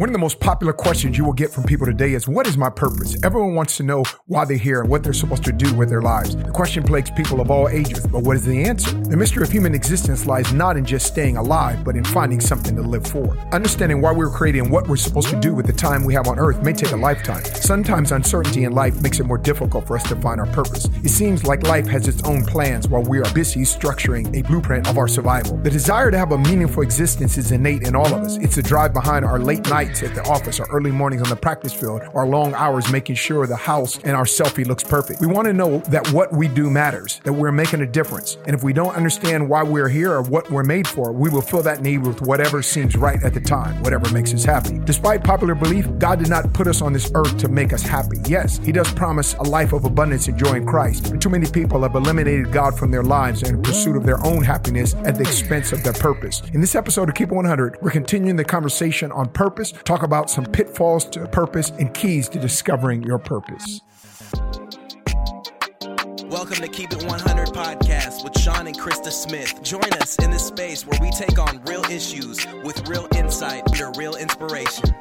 One of the most popular questions you will get from people today is What is my purpose? Everyone wants to know why they're here and what they're supposed to do with their lives. The question plagues people of all ages, but what is the answer? The mystery of human existence lies not in just staying alive, but in finding something to live for. Understanding why we were created and what we're supposed to do with the time we have on earth may take a lifetime. Sometimes uncertainty in life makes it more difficult for us to find our purpose. It seems like life has its own plans while we are busy structuring a blueprint of our survival. The desire to have a meaningful existence is innate in all of us. It's the drive behind our late nights at the office, our early mornings on the practice field, our long hours making sure the house and our selfie looks perfect. We want to know that what we do matters, that we're making a difference. And if we don't understand why we're here or what we're made for, we will fill that need with whatever seems right at the time, whatever makes us happy. Despite popular belief, God did not put us on this earth to make us happy. Yes, He does promise a life of abundance and joy in Christ, but too many people have eliminated God from their lives in pursuit of their own happiness at the expense of their purpose. In this episode of Keep 100, we're continuing the conversation on purpose, talk about some pitfalls to purpose and keys to discovering your purpose. Welcome to Keep It 100 podcast with Sean and Christa Smith. Join us in this space where we take on real issues with real insight under real inspiration.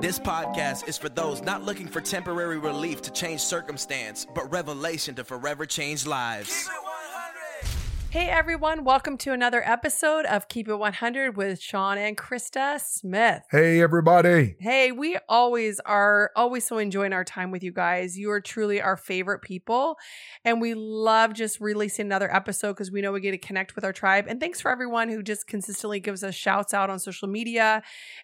This podcast is for those not looking for temporary relief to change circumstance, but revelation to forever change lives. Hey everyone, welcome to another episode of Keep It 100 with Sean and Christa Smith. Hey, everybody. Hey, we always are always so enjoying our time with you guys. You are truly our favorite people, and we love just releasing another episode because we know we get to connect with our tribe. And thanks for everyone who just consistently gives us shouts out on social media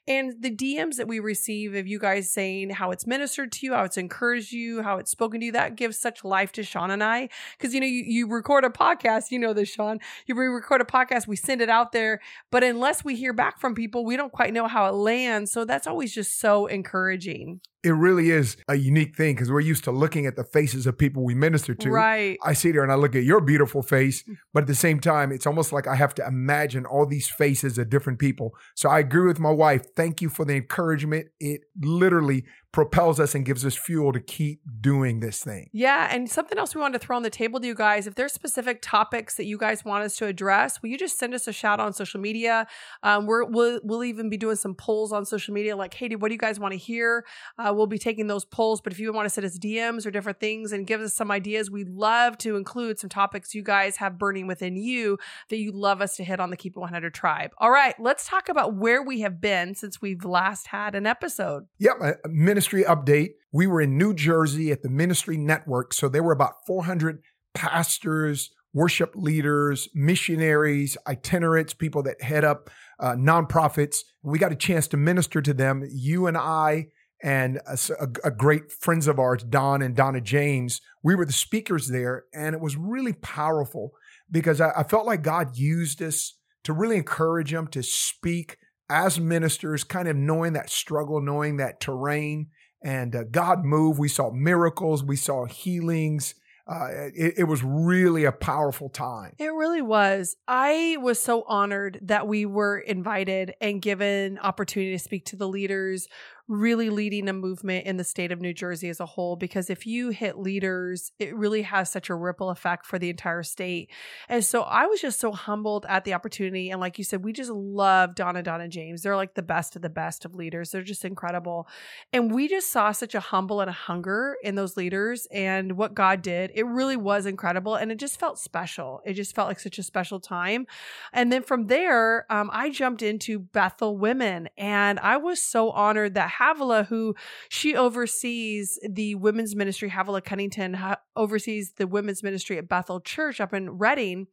and the DMs that we receive of you guys saying how it's ministered to you, how it's encouraged you, how it's spoken to you. That gives such life to Sean and I because you know you, you record a podcast, you know this, Sean. You record a podcast, we send it out there, but unless we hear back from people, we don't quite know how it lands. So that's always just so encouraging. It really is a unique thing because we're used to looking at the faces of people we minister to. Right. I sit there and I look at your beautiful face, mm. but at the same time, it's almost like I have to imagine all these faces of different people. So I agree with my wife. Thank you for the encouragement. It literally propels us and gives us fuel to keep doing this thing. Yeah, and something else we wanted to throw on the table to you guys. If there's specific topics that you guys want us to address, will you just send us a shout on social media? Um, we're, we'll we'll even be doing some polls on social media, like, hey, what do you guys want to hear? Uh, we'll be taking those polls. But if you want to send us DMs or different things and give us some ideas, we'd love to include some topics you guys have burning within you that you'd love us to hit on the Keep It 100 tribe. All right, let's talk about where we have been since we've last had an episode. Yep, a ministry update. We were in New Jersey at the Ministry Network. So there were about 400 pastors, worship leaders, missionaries, itinerants, people that head up uh, nonprofits. We got a chance to minister to them. You and I and a, a, great friends of ours, Don and Donna James, we were the speakers there, and it was really powerful because I, I felt like God used us to really encourage them to speak as ministers, kind of knowing that struggle, knowing that terrain, and uh, God moved. We saw miracles, we saw healings. Uh, it, it, was really a powerful time. It really was. I was so honored that we were invited and given opportunity to speak to the leaders really leading a movement in the state of New Jersey as a whole. Because if you hit leaders, it really has such a ripple effect for the entire state. And so I was just so humbled at the opportunity. And like you said, we just love Donna, Donna James. They're like the best of the best of leaders. They're just incredible. And we just saw such a humble and a hunger in those leaders and what God did. It really was incredible. And it just felt special. It just felt like such a special time. And then from there, um, I jumped into Bethel Women. And I was so honored that Havilah, who she oversees the women's ministry, Havilah Cunnington ha- oversees the women's ministry at Bethel Church up in Redding.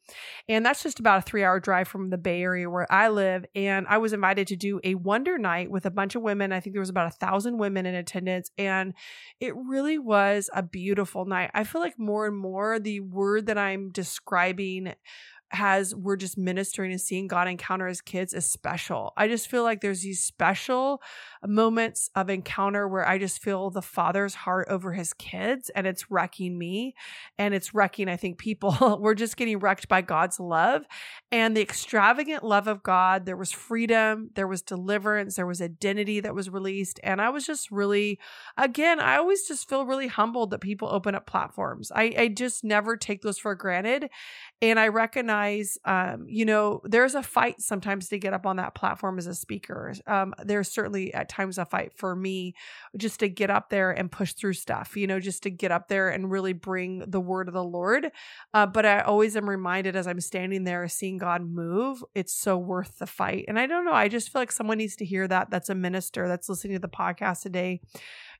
And that's just about a three hour drive from the Bay Area where I live. And I was invited to do a wonder night with a bunch of women. I think there was about a thousand women in attendance. And it really was a beautiful night. I feel like more and more the word that I'm describing has we're just ministering and seeing God encounter his kids is special. I just feel like there's these special moments of encounter where I just feel the father's heart over his kids and it's wrecking me and it's wrecking, I think, people. we're just getting wrecked by God's love and the extravagant love of God. There was freedom, there was deliverance, there was identity that was released. And I was just really, again, I always just feel really humbled that people open up platforms. I, I just never take those for granted. And I recognize um, you know, there's a fight sometimes to get up on that platform as a speaker. Um, there's certainly at times a fight for me just to get up there and push through stuff, you know, just to get up there and really bring the word of the Lord. Uh, but I always am reminded as I'm standing there seeing God move, it's so worth the fight. And I don't know, I just feel like someone needs to hear that. That's a minister that's listening to the podcast today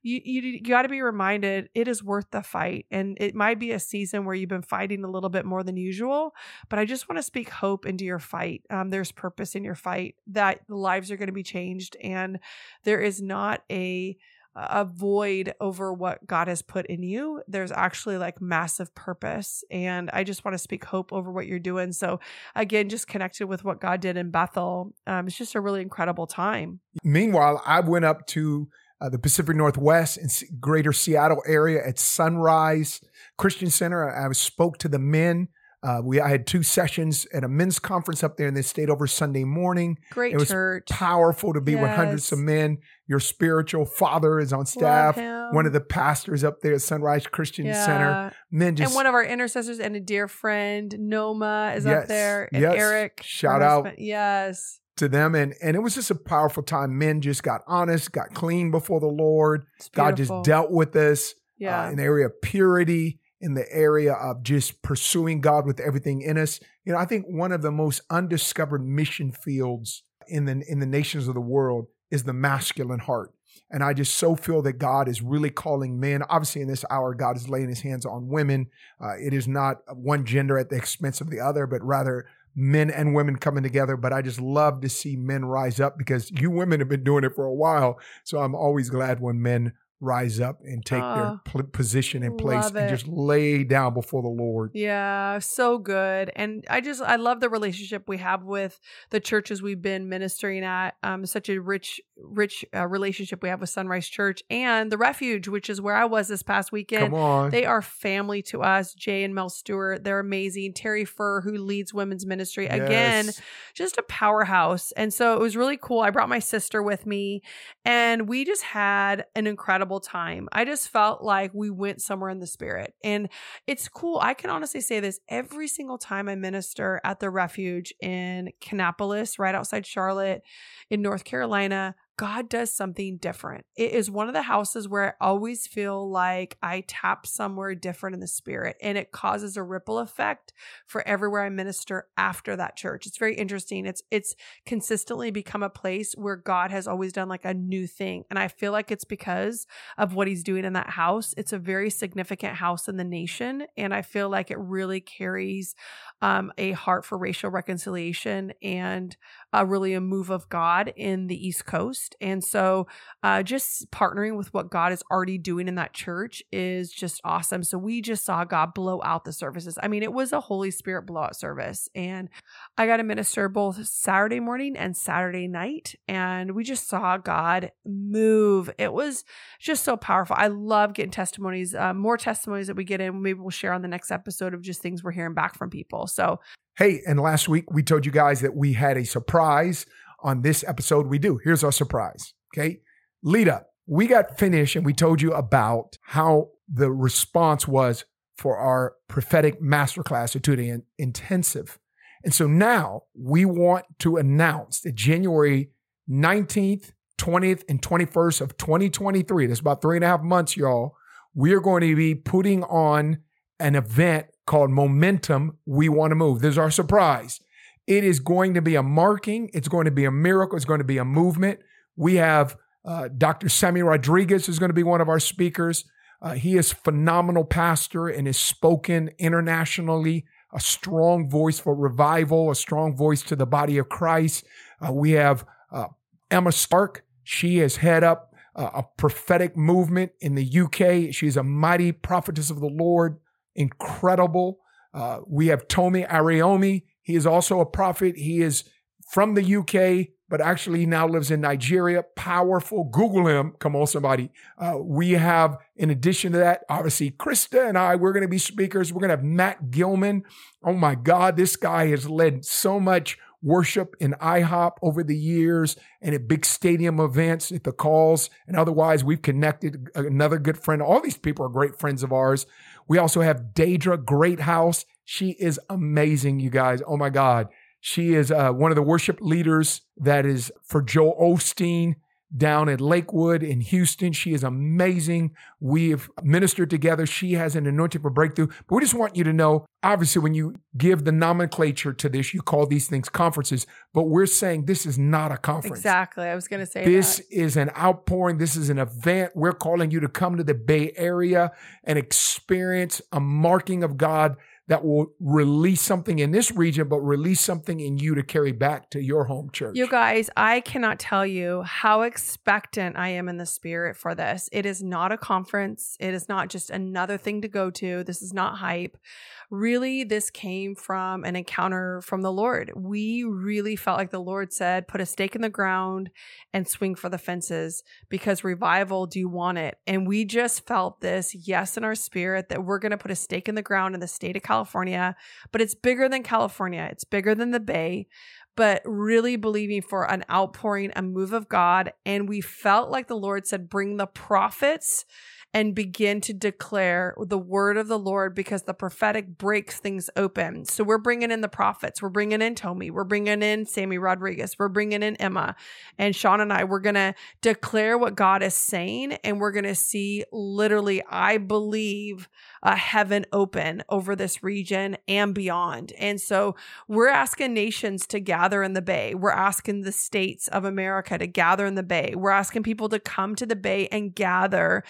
you you, you got to be reminded it is worth the fight and it might be a season where you've been fighting a little bit more than usual but i just want to speak hope into your fight um, there's purpose in your fight that lives are going to be changed and there is not a a void over what God has put in you. There's actually like massive purpose. And I just want to speak hope over what you're doing. So, again, just connected with what God did in Bethel. Um, it's just a really incredible time. Meanwhile, I went up to uh, the Pacific Northwest and greater Seattle area at Sunrise Christian Center. I, I spoke to the men. Uh, we I had two sessions at a men's conference up there, and they stayed over Sunday morning. Great it was church. Powerful to be yes. with hundreds of men. Your spiritual father is on staff. One of the pastors up there at Sunrise Christian yeah. Center. Men just and one of our intercessors and a dear friend Noma is yes. up there. And yes. Eric, shout out. Husband. Yes, to them and and it was just a powerful time men just got honest got clean before the lord god just dealt with us uh, yeah. uh, in the area of purity in the area of just pursuing god with everything in us you know i think one of the most undiscovered mission fields in the in the nations of the world is the masculine heart and I just so feel that God is really calling men. Obviously, in this hour, God is laying his hands on women. Uh, it is not one gender at the expense of the other, but rather men and women coming together, but I just love to see men rise up because you women have been doing it for a while. So I'm always glad when men rise up and take their pl- position and place and just lay down before the Lord. Yeah, so good. And I just I love the relationship we have with the churches we've been ministering at. Um such a rich rich uh, relationship we have with Sunrise Church and the Refuge, which is where I was this past weekend. Come on. They are family to us. Jay and Mel Stewart, they're amazing. Terry Furr who leads women's ministry yes. again, just a powerhouse. And so it was really cool. I brought my sister with me and we just had an incredible incredible time. I just felt like we went somewhere in the spirit. And it's cool. I can honestly say this every single time I minister at the refuge in Kannapolis, right outside Charlotte in North Carolina. God does something different. It is one of the houses where I always feel like I tap somewhere different in the spirit and it causes a ripple effect for everywhere I minister after that church. It's very interesting. It's it's consistently become a place where God has always done like a new thing. And I feel like it's because of what he's doing in that house. It's a very significant house in the nation and I feel like it really carries um, a heart for racial reconciliation and uh, really a move of God in the East Coast. And so uh, just partnering with what God is already doing in that church is just awesome. So we just saw God blow out the services. I mean, it was a Holy Spirit blowout service. And I got to minister both Saturday morning and Saturday night. And we just saw God move. It was just so powerful. I love getting testimonies, uh, more testimonies that we get in. Maybe we'll share on the next episode of just things we're hearing back from people. So Hey, and last week we told you guys that we had a surprise on this episode. We do. Here's our surprise. Okay. Lead up. We got finished and we told you about how the response was for our prophetic masterclass or to intensive. And so now we want to announce that January 19th, 20th, and 21st of 2023, that's about three and a half months, y'all, we are going to be putting on an event called Momentum We Want to Move. This is our surprise. It is going to be a marking, it's going to be a miracle, it's going to be a movement. We have uh, Dr. Sammy Rodriguez is going to be one of our speakers. Uh, he is phenomenal pastor and is spoken internationally, a strong voice for revival, a strong voice to the body of Christ. Uh, we have uh, Emma Stark. She is head up uh, a prophetic movement in the UK. She's a mighty prophetess of the Lord incredible. Uh, we have Tomi Arayomi. He is also a prophet. He is from the UK, but actually now lives in Nigeria. Powerful. Google him. Come on, somebody. Uh, we have, in addition to that, obviously Christa and I, we're going to be speakers. We're going to have Matt Gilman. Oh my God, this guy has led so much worship in IHOP over the years and at big stadium events at the calls and otherwise we've connected another good friend all these people are great friends of ours we also have Deidre Greathouse. She is amazing, you guys. Oh my God. She is uh, one of the worship leaders that is for Joel Osteen down at Lakewood in Houston. She is amazing. We've ministered together. She has an anointing for breakthrough. But we just want you to know obviously, when you give the nomenclature to this, you call these things conferences. But we're saying this is not a conference. Exactly. I was going to say this that. is an outpouring. This is an event. We're calling you to come to the Bay Area and experience a marking of God that will release something in this region, but release something in you to carry back to your home church. You guys, I cannot tell you how expectant I am in the spirit for this. It is not a conference, it is not just another thing to go to. This is not hype really this came from an encounter from the Lord. We really felt like the Lord said, put a stake in the ground and swing for the fences because revival, do you want it? And we just felt this yes in our spirit that we're going to put a stake in the ground in the state of California, but it's bigger than California, it's bigger than the Bay but really believing for an outpouring, a move of God. And we felt like the Lord said, bring the prophets and begin to declare the word of the Lord because the prophetic breaks things open. So we're bringing in the prophets. We're bringing in Tommy. We're bringing in Sammy Rodriguez. We're bringing in Emma and Sean and I. We're to declare what God is saying and we're to see literally, I believe, a heaven open over this region and beyond. And so we're asking nations to gather in the Bay. We're asking the states of America to gather in the Bay. We're asking people to come to the Bay and gather,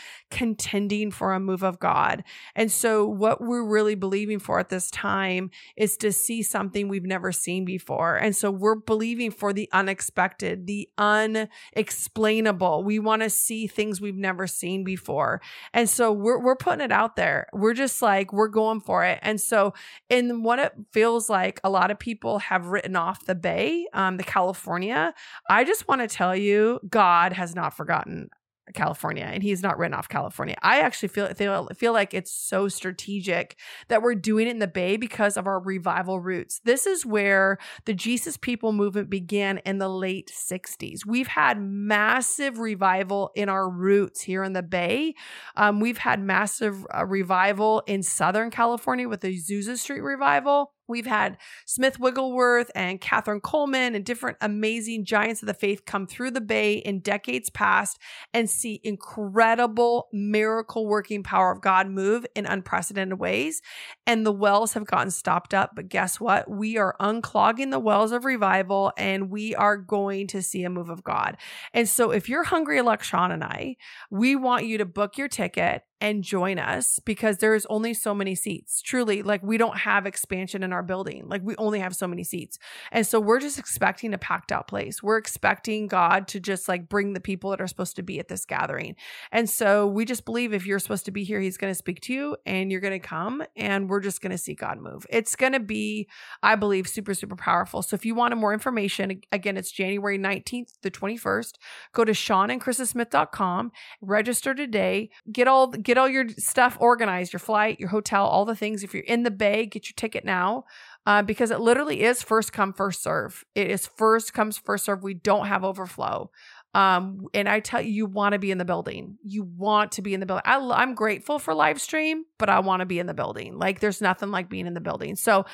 contending for a move of God. And so what we're really believing for at this time is to see something we've never seen before. And so we're believing for the unexpected, the unexplainable. We want to see things we've never seen before. And so we're, we're putting it out there we're just like, we're going for it. And so, in what it feels like, a lot of people have written off the Bay, um, the California. I just want to tell you, God has not forgotten California and he's not written off California. I actually feel feel feel like it's so strategic that we're doing it in the Bay because of our revival roots. This is where the Jesus People movement began in the late 60s. We've had massive revival in our roots here in the Bay. Um, we've had massive uh, revival in Southern California with the Azusa Street revival. We've had Smith Wigglesworth and Kathryn Kuhlman and different amazing giants of the faith come through the Bay in decades past and see incredible miracle working power of God move in unprecedented ways. And the wells have gotten stopped up. But guess what? We are unclogging the wells of revival and we are going to see a move of God. And so if you're hungry like Sean and I, we want you to book your ticket and join us because there's only so many seats. Truly, like we don't have expansion in our building. Like we only have so many seats. And so we're just expecting a packed out place. We're expecting God to just like bring the people that are supposed to be at this gathering. And so we just believe if you're supposed to be here, he's going to speak to you and you're going to come and we're just going to see God move. It's going to be, I believe, super, super powerful. So if you want more information, again, it's January 19th the 21st. Go to seanandchristasmith.com, register today, get all get all your stuff organized, your flight, your hotel, all the things. If you're in the Bay, get your ticket now uh, because it literally is first come, first serve. It is first comes, first serve. We don't have overflow. Um, and I tell you, you want to be in the building. You want to be in the building. I, I'm grateful for live stream, but I want to be in the building. Like there's nothing like being in the building. So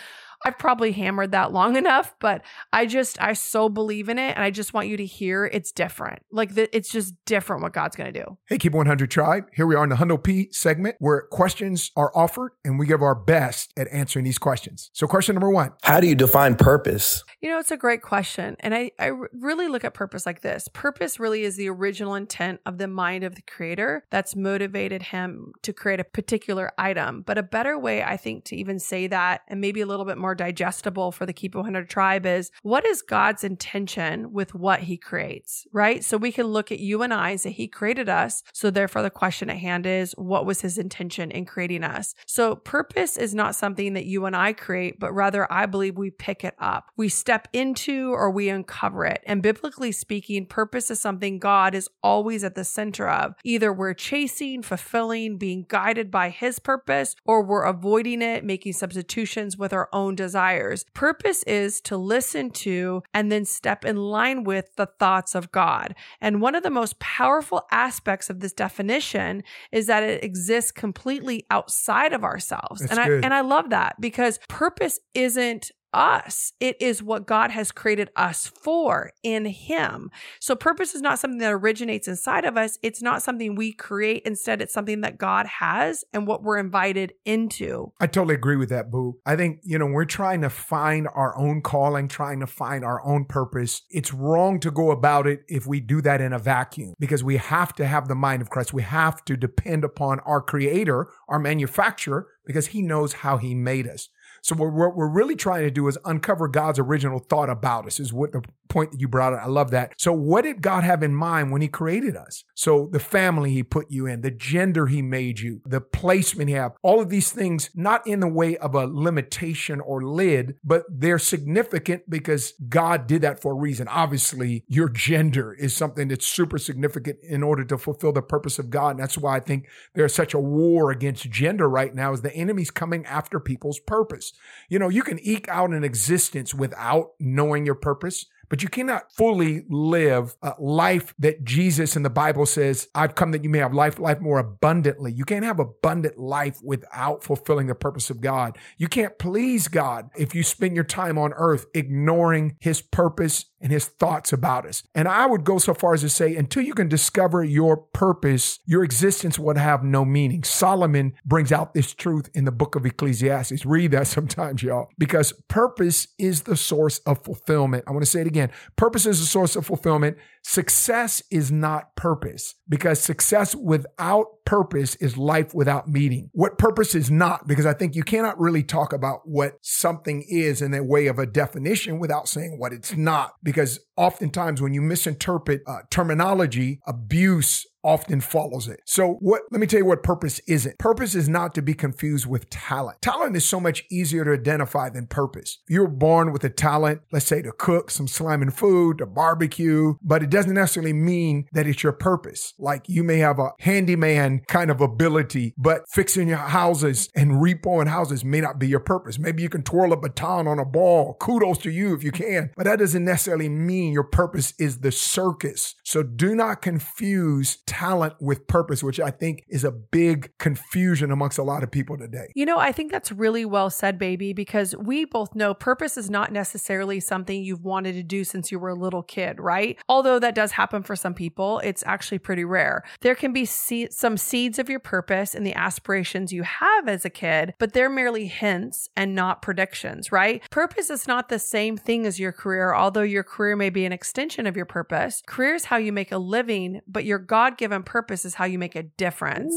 I've probably hammered that long enough, but I just, I so believe in it. And I just want you to hear it's different. Like the, it's just different what God's going to do. Hey, Keep 100 Tribe. Here we are in the Hundo P segment where questions are offered and we give our best at answering these questions. So, question number one How do you define purpose? You know, it's a great question. And I, I really look at purpose like this purpose really is the original intent of the mind of the creator that's motivated him to create a particular item. But a better way, I think, to even say that, and maybe a little bit more digestible for the Keep 100 tribe, is what is God's intention with what he creates, right? So we can look at you and I, say he created us. So therefore, the question at hand is, what was his intention in creating us? So purpose is not something that you and I create, but rather I believe we pick it up. We step into or we uncover it. And biblically speaking, purpose is something God is always at the center of. Either we're chasing, fulfilling, being guided by his purpose, or we're avoiding it, making substitutions with our own own desires. Purpose is to listen to and then step in line with the thoughts of God. And one of the most powerful aspects of this definition is that it exists completely outside of ourselves. That's and I good. and I love that because purpose isn't us. It is what God has created us for in Him. So, purpose is not something that originates inside of us. It's not something we create. Instead, it's something that God has and what we're invited into. I totally agree with that, Boo. I think, you know, we're trying to find our own calling, trying to find our own purpose. It's wrong to go about it if we do that in a vacuum because we have to have the mind of Christ. We have to depend upon our creator, our manufacturer, because he knows how he made us. So what we're, we're really trying to do is uncover God's original thought about us is what the point that you brought up. I love that. So what did God have in mind when he created us? So the family he put you in, the gender he made you, the placement he have, all of these things, not in the way of a limitation or lid, but they're significant because God did that for a reason. Obviously, your gender is something that's super significant in order to fulfill the purpose of God. And that's why I think there's such a war against gender right now is the enemy's coming after people's purpose. You know, you can eke out an existence without knowing your purpose. But you cannot fully live a life that Jesus in the Bible says, I've come that you may have life, life more abundantly. You can't have abundant life without fulfilling the purpose of God. You can't please God if you spend your time on earth ignoring his purpose and his thoughts about us. And I would go so far as to say, until you can discover your purpose, your existence would have no meaning. Solomon brings out this truth in the book of Ecclesiastes. Read that sometimes, y'all, because purpose is the source of fulfillment. I want to say it again. Purpose is the source of fulfillment. Success is not purpose because success without purpose is life without meaning. What purpose is not, because I think you cannot really talk about what something is in a way of a definition without saying what it's not. Because oftentimes when you misinterpret uh, terminology, abuse, often follows it. So what let me tell you what purpose isn't. Purpose is not to be confused with talent. Talent is so much easier to identify than purpose. you're born with a talent, let's say to cook some slamming food, to barbecue, but it doesn't necessarily mean that it's your purpose. Like you may have a handyman kind of ability, but fixing your houses and repoing houses may not be your purpose. Maybe you can twirl a baton on a ball. Kudos to you if you can, but that doesn't necessarily mean your purpose is the circus. So do not confuse talent with purpose, which I think is a big confusion amongst a lot of people today. You know, I think that's really well said, baby, because we both know purpose is not necessarily something you've wanted to do since you were a little kid, right? Although that does happen for some people, it's actually pretty rare. There can be se- some seeds of your purpose and the aspirations you have as a kid, but they're merely hints and not predictions, right? Purpose is not the same thing as your career, although your career may be an extension of your purpose. Career is how you make a living, but your God given purpose is how you make a difference.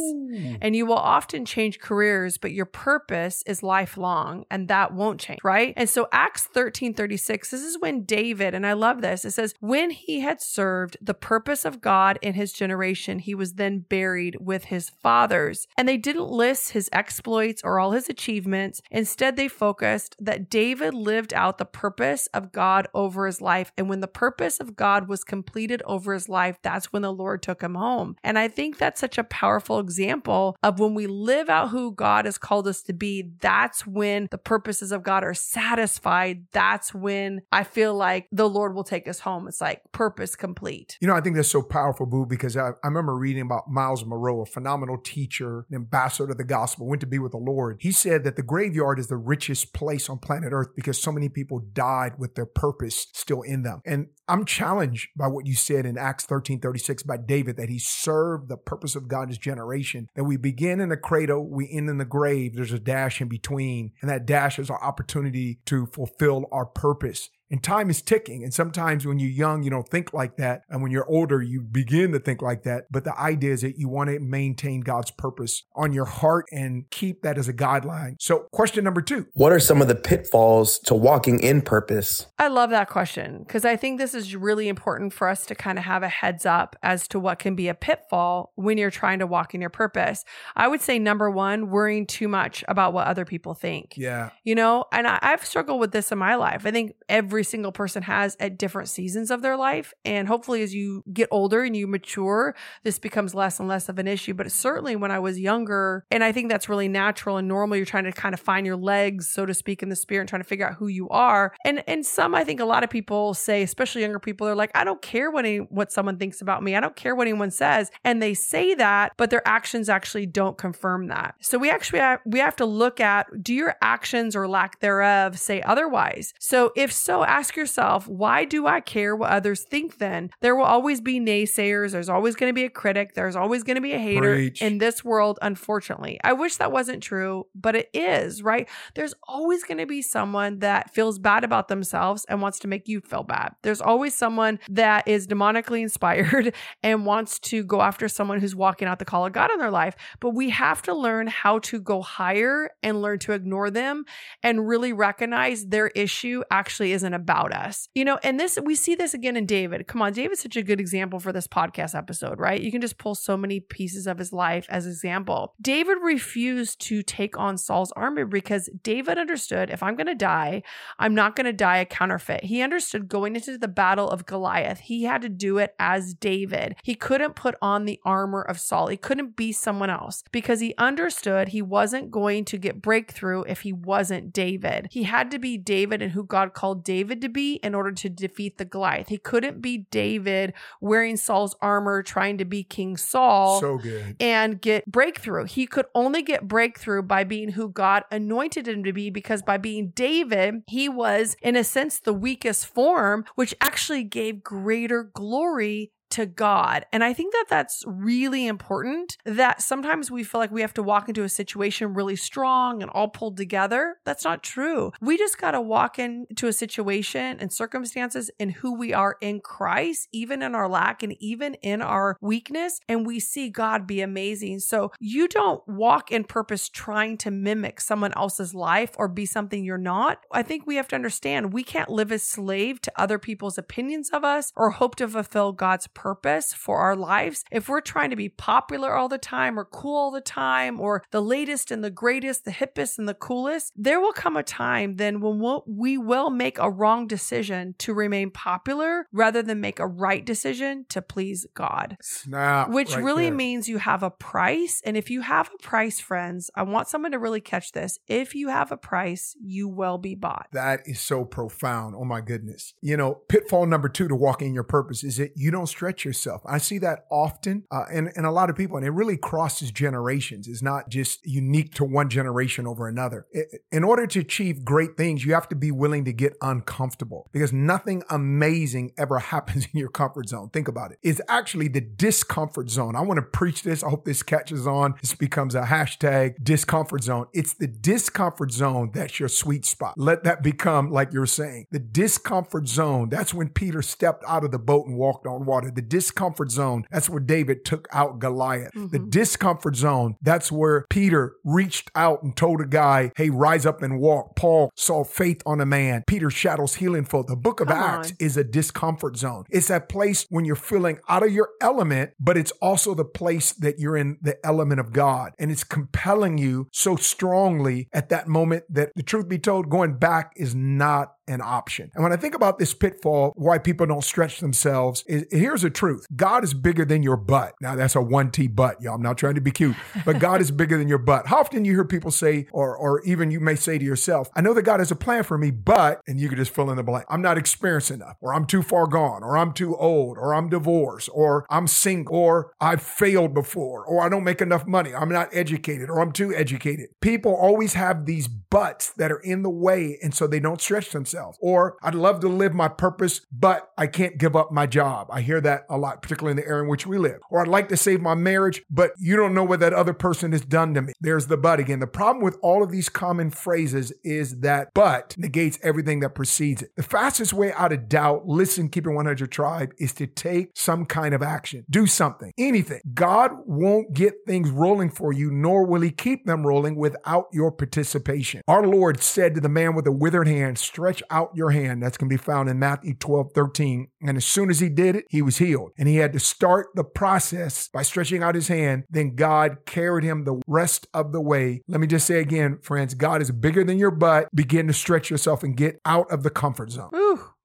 And you will often change careers, but your purpose is lifelong and that won't change, right? And so Acts 13 36, this is when David, and I love this, it says, when he had served the purpose of God in his generation, he was then buried with his fathers. And they didn't list his exploits or all his achievements. Instead, they focused that David lived out the purpose of God over his life. And when the purpose of God was completed over his life, that's when the Lord took him home. And I think that's such a powerful example of when we live out who God has called us to be, that's when the purposes of God are satisfied. That's when I feel like the Lord will take us home. It's like purpose complete. You know, I think that's so powerful, Boo, because I, I remember reading about Myles Munroe, a phenomenal teacher, an ambassador of the gospel, went to be with the Lord. He said that the graveyard is the richest place on planet Earth because so many people died with their purpose still in them. And I'm challenged by what you said in Acts 13 36 by David that he served the purpose of God's generation. That we begin in the cradle, we end in the grave. There's a dash in between, and that dash is our opportunity to fulfill our purpose. And time is ticking. And sometimes when you're young, you don't think like that. And when you're older, you begin to think like that. But the idea is that you want to maintain God's purpose on your heart and keep that as a guideline. So, question number two What are some of the pitfalls to walking in purpose? I love that question because I think this is really important for us to kind of have a heads up as to what can be a pitfall when you're trying to walk in your purpose. I would say number one, worrying too much about what other people think. Yeah. You know, and I, I've struggled with this in my life. I think every every single person has at different seasons of their life. And hopefully, as you get older and you mature, this becomes less and less of an issue. But certainly when I was younger, and I think that's really natural and normal, you're trying to kind of find your legs, so to speak, in the spirit and trying to figure out who you are. And and some, I think a lot of people say, especially younger people, are like, I don't care what any, what someone thinks about me. I don't care what anyone says. And they say that, but their actions actually don't confirm that. So we actually have, we have to look at do your actions or lack thereof say otherwise? So if so, ask yourself, why do I care what others think then? There will always be naysayers. There's always going to be a critic. There's always going to be a hater Preach. in this world, unfortunately. I wish that wasn't true, but it is, right? There's always going to be someone that feels bad about themselves and wants to make you feel bad. There's always someone that is demonically inspired and wants to go after someone who's walking out the call of God in their life. But we have to learn how to go higher and learn to ignore them and really recognize their issue actually isn't about us. You know, and this, we see this again in David. Come on, David's such a good example for this podcast episode, right? You can just pull so many pieces of his life as example. David refused to take on Saul's army because David understood if I'm going to die, I'm not going to die a counterfeit. He understood going into the battle of Goliath, he had to do it as David. He couldn't put on the armor of Saul. He couldn't be someone else because he understood he wasn't going to get breakthrough if he wasn't David. He had to be David and who God called David to be in order to defeat the Goliath. He couldn't be David wearing Saul's armor trying to be King Saul So good. and get breakthrough. He could only get breakthrough by being who God anointed him to be because by being David, he was, in a sense, the weakest form, which actually gave greater glory to God. And I think that that's really important that sometimes we feel like we have to walk into a situation really strong and all pulled together. That's not true. We just got to walk into a situation and circumstances and who we are in Christ, even in our lack and even in our weakness. And we see God be amazing. So you don't walk in purpose trying to mimic someone else's life or be something you're not. I think we have to understand we can't live as slave to other people's opinions of us or hope to fulfill God's purpose for our lives, if we're trying to be popular all the time or cool all the time or the latest and the greatest, the hippest and the coolest, there will come a time then when we'll, we will make a wrong decision to remain popular rather than make a right decision to please God. Snap. Which right really there. means you have a price. And if you have a price, friends, I want someone to really catch this. If you have a price, you will be bought. That is so profound. Oh my goodness. You know, pitfall number two to walking in your purpose is that you don't stretch yourself. I see that often uh, in a lot of people, and it really crosses generations. It's not just unique to one generation over another. In order to achieve great things, you have to be willing to get uncomfortable because nothing amazing ever happens in your comfort zone. Think about it. It's actually the discomfort zone. I want to preach this. I hope this catches on. This becomes a hashtag discomfort zone. It's the discomfort zone that's your sweet spot. Let that become, like you're saying, the discomfort zone. That's when Peter stepped out of the boat and walked on water. The discomfort zone, that's where David took out Goliath. The Mhm. discomfort zone, that's where Peter reached out and told a guy, hey, rise up and walk. Paul saw faith on a man. Peter shadows healing for. The book of Come Acts on. is a discomfort zone. It's that place when you're feeling out of your element, but it's also the place that you're in the element of God. And it's compelling you so strongly at that moment that the truth be told, going back is not an option. And when I think about this pitfall, why people don't stretch themselves, is here's the truth. God is bigger than your butt. Now that's a one T butt, y'all. I'm not trying to be cute, but God is bigger than your butt. How often you hear people say, or or even you may say to yourself, I know that God has a plan for me, but, and you can just fill in the blank. I'm not experienced enough, or I'm too far gone, or I'm too old, or I'm divorced, or I'm single, or I've failed before, or I don't make enough money, I'm not educated, or I'm too educated. People always have these buts that are in the way, and so they don't stretch themselves. Or I'd love to live my purpose, but I can't give up my job. I hear that a lot, particularly in the area in which we live. Or I'd like to save my marriage, but you don't know what that other person has done to me. There's the but again. The problem with all of these common phrases is that but negates everything that precedes it. The fastest way out of doubt, listen, keep it 100 tribe, is to take some kind of action. Do something, anything. God won't get things rolling for you, nor will he keep them rolling without your participation. Our Lord said to the man with the withered hand, stretch out your hand. That's going to be found in Matthew 12, 13. And as soon as he did it, he was healed. And he had to start the process by stretching out his hand. Then God carried him the rest of the way. Let me just say again, friends, God is bigger than your butt. Begin to stretch yourself and get out of the comfort zone.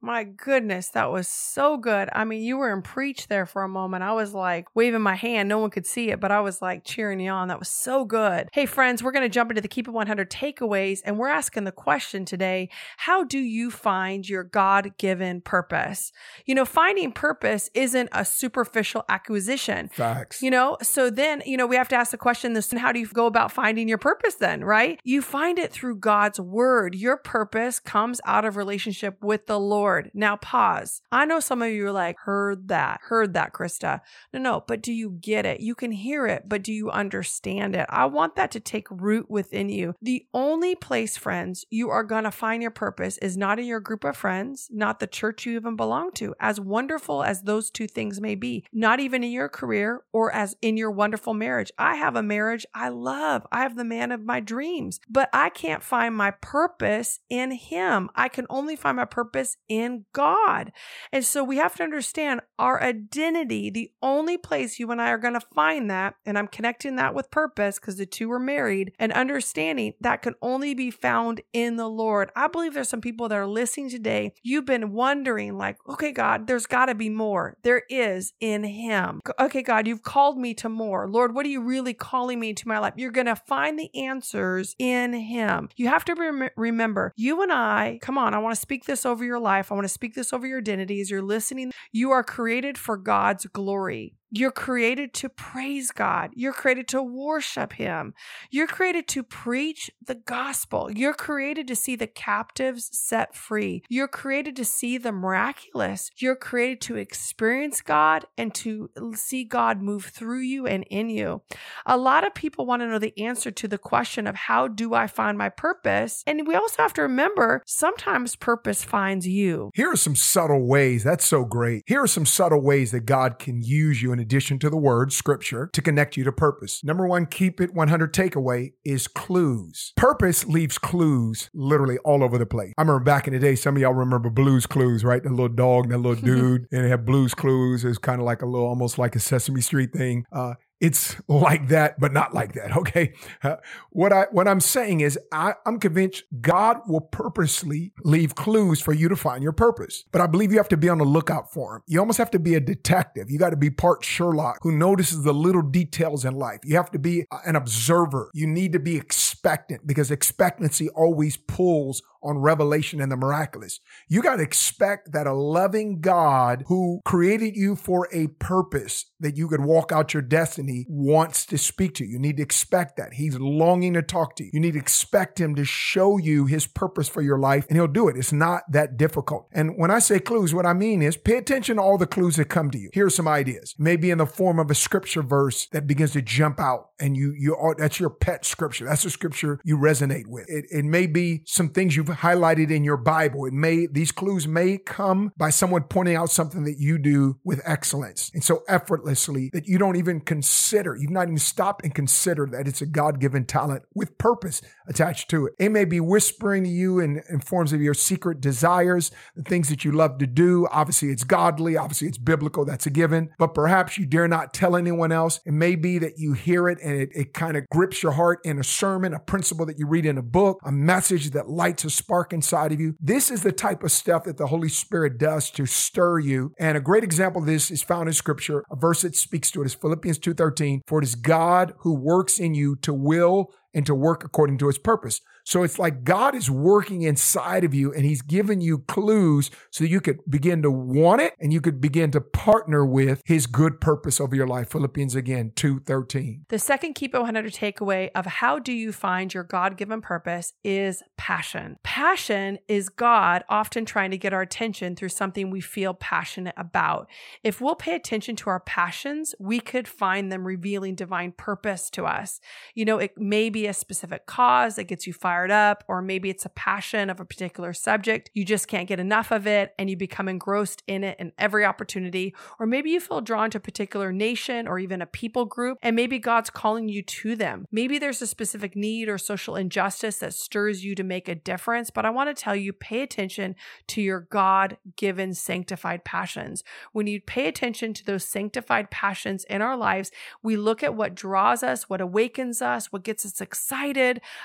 My goodness, that was so good. I mean, you were in preach there for a moment. I was like waving my hand. No one could see it, but I was like cheering you on. That was so good. Hey, friends, we're going to jump into the Keep It 100 takeaways, and we're asking the question today How do you find your God given purpose? You know, finding purpose isn't a superficial acquisition. Facts. You know, so then, you know, we have to ask the question this how do you go about finding your purpose then, right? You find it through God's word. Your purpose comes out of relationship with the Lord. Now pause. I know some of you are like, heard that, heard that, Christa. No, no, but do you get it? You can hear it, but do you understand it? I want that to take root within you. The only place, friends, you are going to find your purpose is not in your group of friends, not the church you even belong to, as wonderful as those two things may be, not even in your career or as in your wonderful marriage. I have a marriage I love. I have the man of my dreams, but I can't find my purpose in him. I can only find my purpose in in God. And so we have to understand our identity. The only place you and I are going to find that, and I'm connecting that with purpose because the two are married, and understanding that can only be found in the Lord. I believe there's some people that are listening today. You've been wondering, like, okay, God, there's got to be more. There is in Him. Okay, God, you've called me to more. Lord, what are you really calling me to my life? You're going to find the answers in Him. You have to rem- remember, you and I, come on, I want to speak this over your life. I want to speak this over your identity as you're listening. You are created for God's glory. You're created to praise God. You're created to worship Him. You're created to preach the gospel. You're created to see the captives set free. You're created to see the miraculous. You're created to experience God and to see God move through you and in you. A lot of people want to know the answer to the question of how do I find my purpose? And we also have to remember sometimes purpose finds you. Here are some subtle ways. That's so great. Here are some subtle ways that God can use you in addition to the word, scripture, to connect you to purpose. Number one, keep it 100 takeaway is clues. Purpose leaves clues literally all over the place. I remember back in the day, some of y'all remember Blues Clues, right? The little dog, that little dude, and they have Blues Clues. It's kind of like a little, almost like a Sesame Street thing. Uh, it's like that, but not like that. Okay. Uh, what I what I'm saying is I, I'm convinced God will purposely leave clues for you to find your purpose. But I believe you have to be on the lookout for him. You almost have to be a detective. You got to be part Sherlock who notices the little details in life. You have to be an observer. You need to be expectant because expectancy always pulls on revelation and the miraculous. You got to expect that a loving God who created you for a purpose that you could walk out your destiny wants to speak to you. You need to expect that. He's longing to talk to you. You need to expect him to show you his purpose for your life and he'll do it. It's not that difficult. And when I say clues, what I mean is pay attention to all the clues that come to you. Here are some ideas. Maybe in the form of a scripture verse that begins to jump out and you, you, that's your pet scripture. That's the scripture you resonate with. It, it may be some things you've highlighted in your Bible. It may, these clues may come by someone pointing out something that you do with excellence and so effortlessly that you don't even consider, you've not even stopped and considered that it's a God given talent with purpose attached to it. It may be whispering to you in, in forms of your secret desires, the things that you love to do. Obviously, it's godly. Obviously, it's biblical. That's a given. But perhaps you dare not tell anyone else. It may be that you hear it and it, it kind of grips your heart in a sermon, a principle that you read in a book, a message that lights a spark inside of you. This is the type of stuff that the Holy Spirit does to stir you. And a great example of this is found in scripture. A verse that speaks to it is Philippians 2.13. For it is God who works in you to will and to work according to his purpose. So it's like God is working inside of you and he's giving you clues so you could begin to want it and you could begin to partner with his good purpose over your life. Philippians again, 2:13. The second Keep It 100 takeaway of how do you find your God-given purpose is passion. Passion is God often trying to get our attention through something we feel passionate about. If we'll pay attention to our passions, we could find them revealing divine purpose to us. You know, it may be a specific cause that gets you fired up, or maybe it's a passion of a particular subject. You just can't get enough of it and you become engrossed in it in every opportunity. Or maybe you feel drawn to a particular nation or even a people group, and maybe God's calling you to them. Maybe there's a specific need or social injustice that stirs you to make a difference, but I want to tell you pay attention to your God given sanctified passions. When you pay attention to those sanctified passions in our lives, we look at what draws us, what awakens us, what gets us excited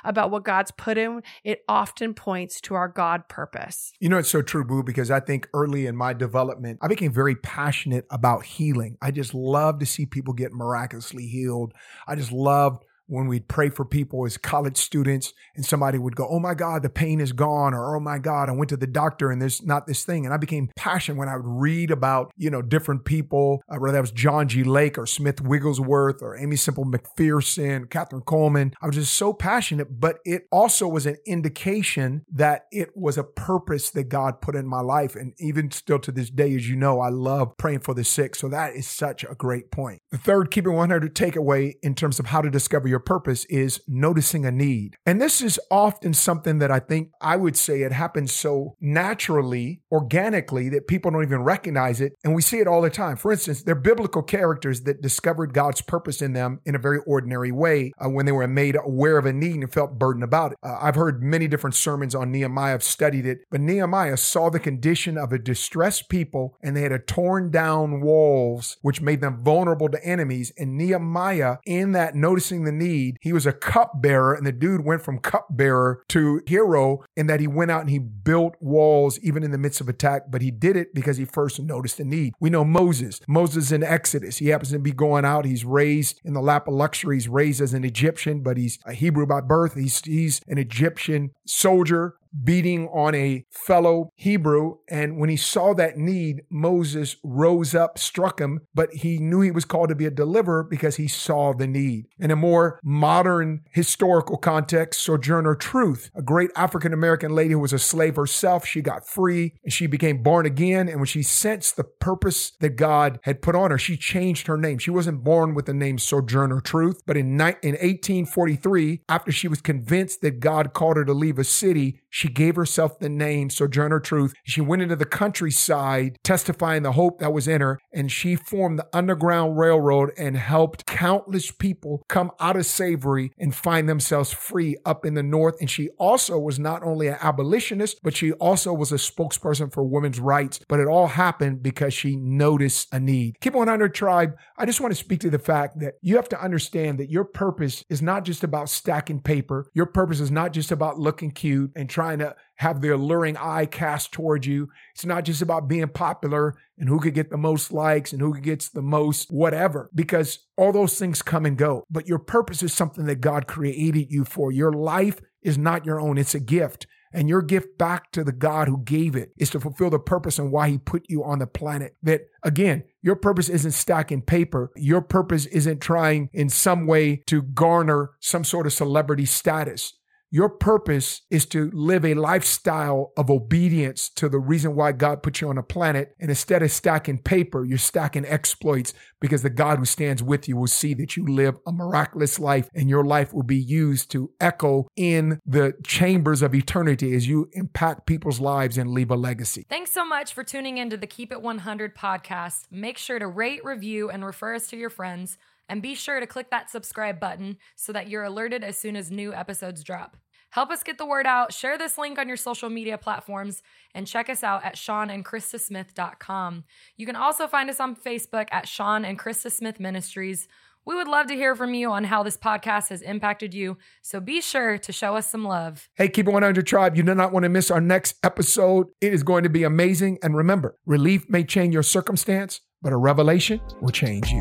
about what God's put in. It often points to our God purpose. You know, it's so true, Boo, because I think early in my development, I became very passionate about healing. I just love to see people get miraculously healed. I just loved when we'd pray for people as college students and somebody would go, Oh my God, the pain is gone. Or, Oh my God, I went to the doctor and there's not this thing. And I became passionate when I would read about, you know, different people, uh, whether that was John G. Lake or Smith Wigglesworth or Amy Semple McPherson, Kathryn Kuhlman. I was just so passionate, but it also was an indication that it was a purpose that God put in my life. And even still to this day, as you know, I love praying for the sick. So that is such a great point. The third, keep it 100 takeaway in terms of how to discover your your purpose is noticing a need. And this is often something that I think I would say it happens so naturally, organically, that people don't even recognize it. And we see it all the time. For instance, they're biblical characters that discovered God's purpose in them in a very ordinary way uh, when they were made aware of a need and felt burdened about it. Uh, I've heard many different sermons on Nehemiah, I've studied it, but Nehemiah saw the condition of a distressed people and they had a torn down walls, which made them vulnerable to enemies. And Nehemiah, in that noticing the need, need. He was a cupbearer, and the dude went from cupbearer to hero in that he went out and he built walls even in the midst of attack, but he did it because he first noticed the need. We know Moses. Moses in Exodus. He happens to be going out. He's raised in the lap of luxury. He's raised as an Egyptian, but he's a Hebrew by birth. He's, he's an Egyptian soldier beating on a fellow Hebrew. And when he saw that need, Moses rose up, struck him, but he knew he was called to be a deliverer because he saw the need. In a more modern historical context, Sojourner Truth, a great African American lady who was a slave herself, she got free and she became born again. And when she sensed the purpose that God had put on her, she changed her name. She wasn't born with the name Sojourner Truth, but in, in 1843, after she was convinced that God called her to leave a city, she gave herself the name Sojourner Truth. She went into the countryside testifying the hope that was in her, and she formed the Underground Railroad and helped countless people come out of slavery and find themselves free up in the North. And she also was not only an abolitionist, but she also was a spokesperson for women's rights. But it all happened because she noticed a need. Keep 100 Tribe, I just want to speak to the fact that you have to understand that your purpose is not just about stacking paper. Your purpose is not just about looking cute and trying to have the alluring eye cast towards you. It's not just about being popular and who could get the most likes and who gets the most whatever, because all those things come and go. But your purpose is something that God created you for. Your life is not your own, it's a gift. And your gift back to the God who gave it is to fulfill the purpose and why he put you on the planet. That again, your purpose isn't stacking paper. Your purpose isn't trying in some way to garner some sort of celebrity status. Your purpose is to live a lifestyle of obedience to the reason why God put you on a planet. And instead of stacking paper, you're stacking exploits because the God who stands with you will see that you live a miraculous life and your life will be used to echo in the chambers of eternity as you impact people's lives and leave a legacy. Thanks so much for tuning into the Keep It 100 podcast. Make sure to rate, review, and refer us to your friends. And be sure to click that subscribe button so that you're alerted as soon as new episodes drop. Help us get the word out. Share this link on your social media platforms and check us out at SeanandChristaSmith.com. You can also find us on Facebook at Sean and Christa Smith Ministries. We would love to hear from you on how this podcast has impacted you, so be sure to show us some love. Hey, Keep It 100 Tribe, you do not want to miss our next episode. It is going to be amazing. And remember, relief may change your circumstance, but a revelation will change you.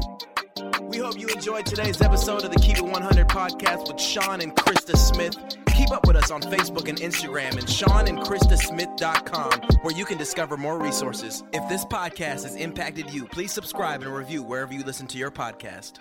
We hope you enjoyed today's episode of the Keep It 100 podcast with Sean and Christa Smith. Keep up with us on Facebook and Instagram and SeanandChristaSmith.com, where you can discover more resources. If this podcast has impacted you, please subscribe and review wherever you listen to your podcast.